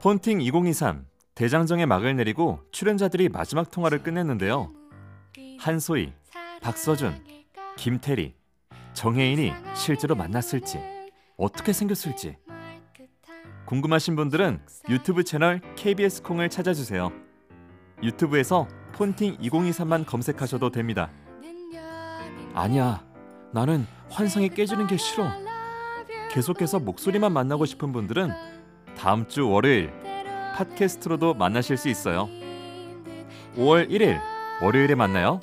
폰팅 2023 대장정의 막을 내리고 출연자들이 마지막 통화를 끝냈는데요. 한소희, 박서준, 김태리, 정혜인이 실제로 만났을지 어떻게 생겼을지 궁금하신 분들은 유튜브 채널 KBS 콩을 찾아주세요. 유튜브에서 폰팅 2023만 검색하셔도 됩니다. 아니야, 나는 환상이 깨지는 게 싫어. 계속해서 목소리만 만나고 싶은 분들은 다음 주 월요일 팟캐스트로도 만나실 수 있어요. 5월 1일 월요일에 만나요.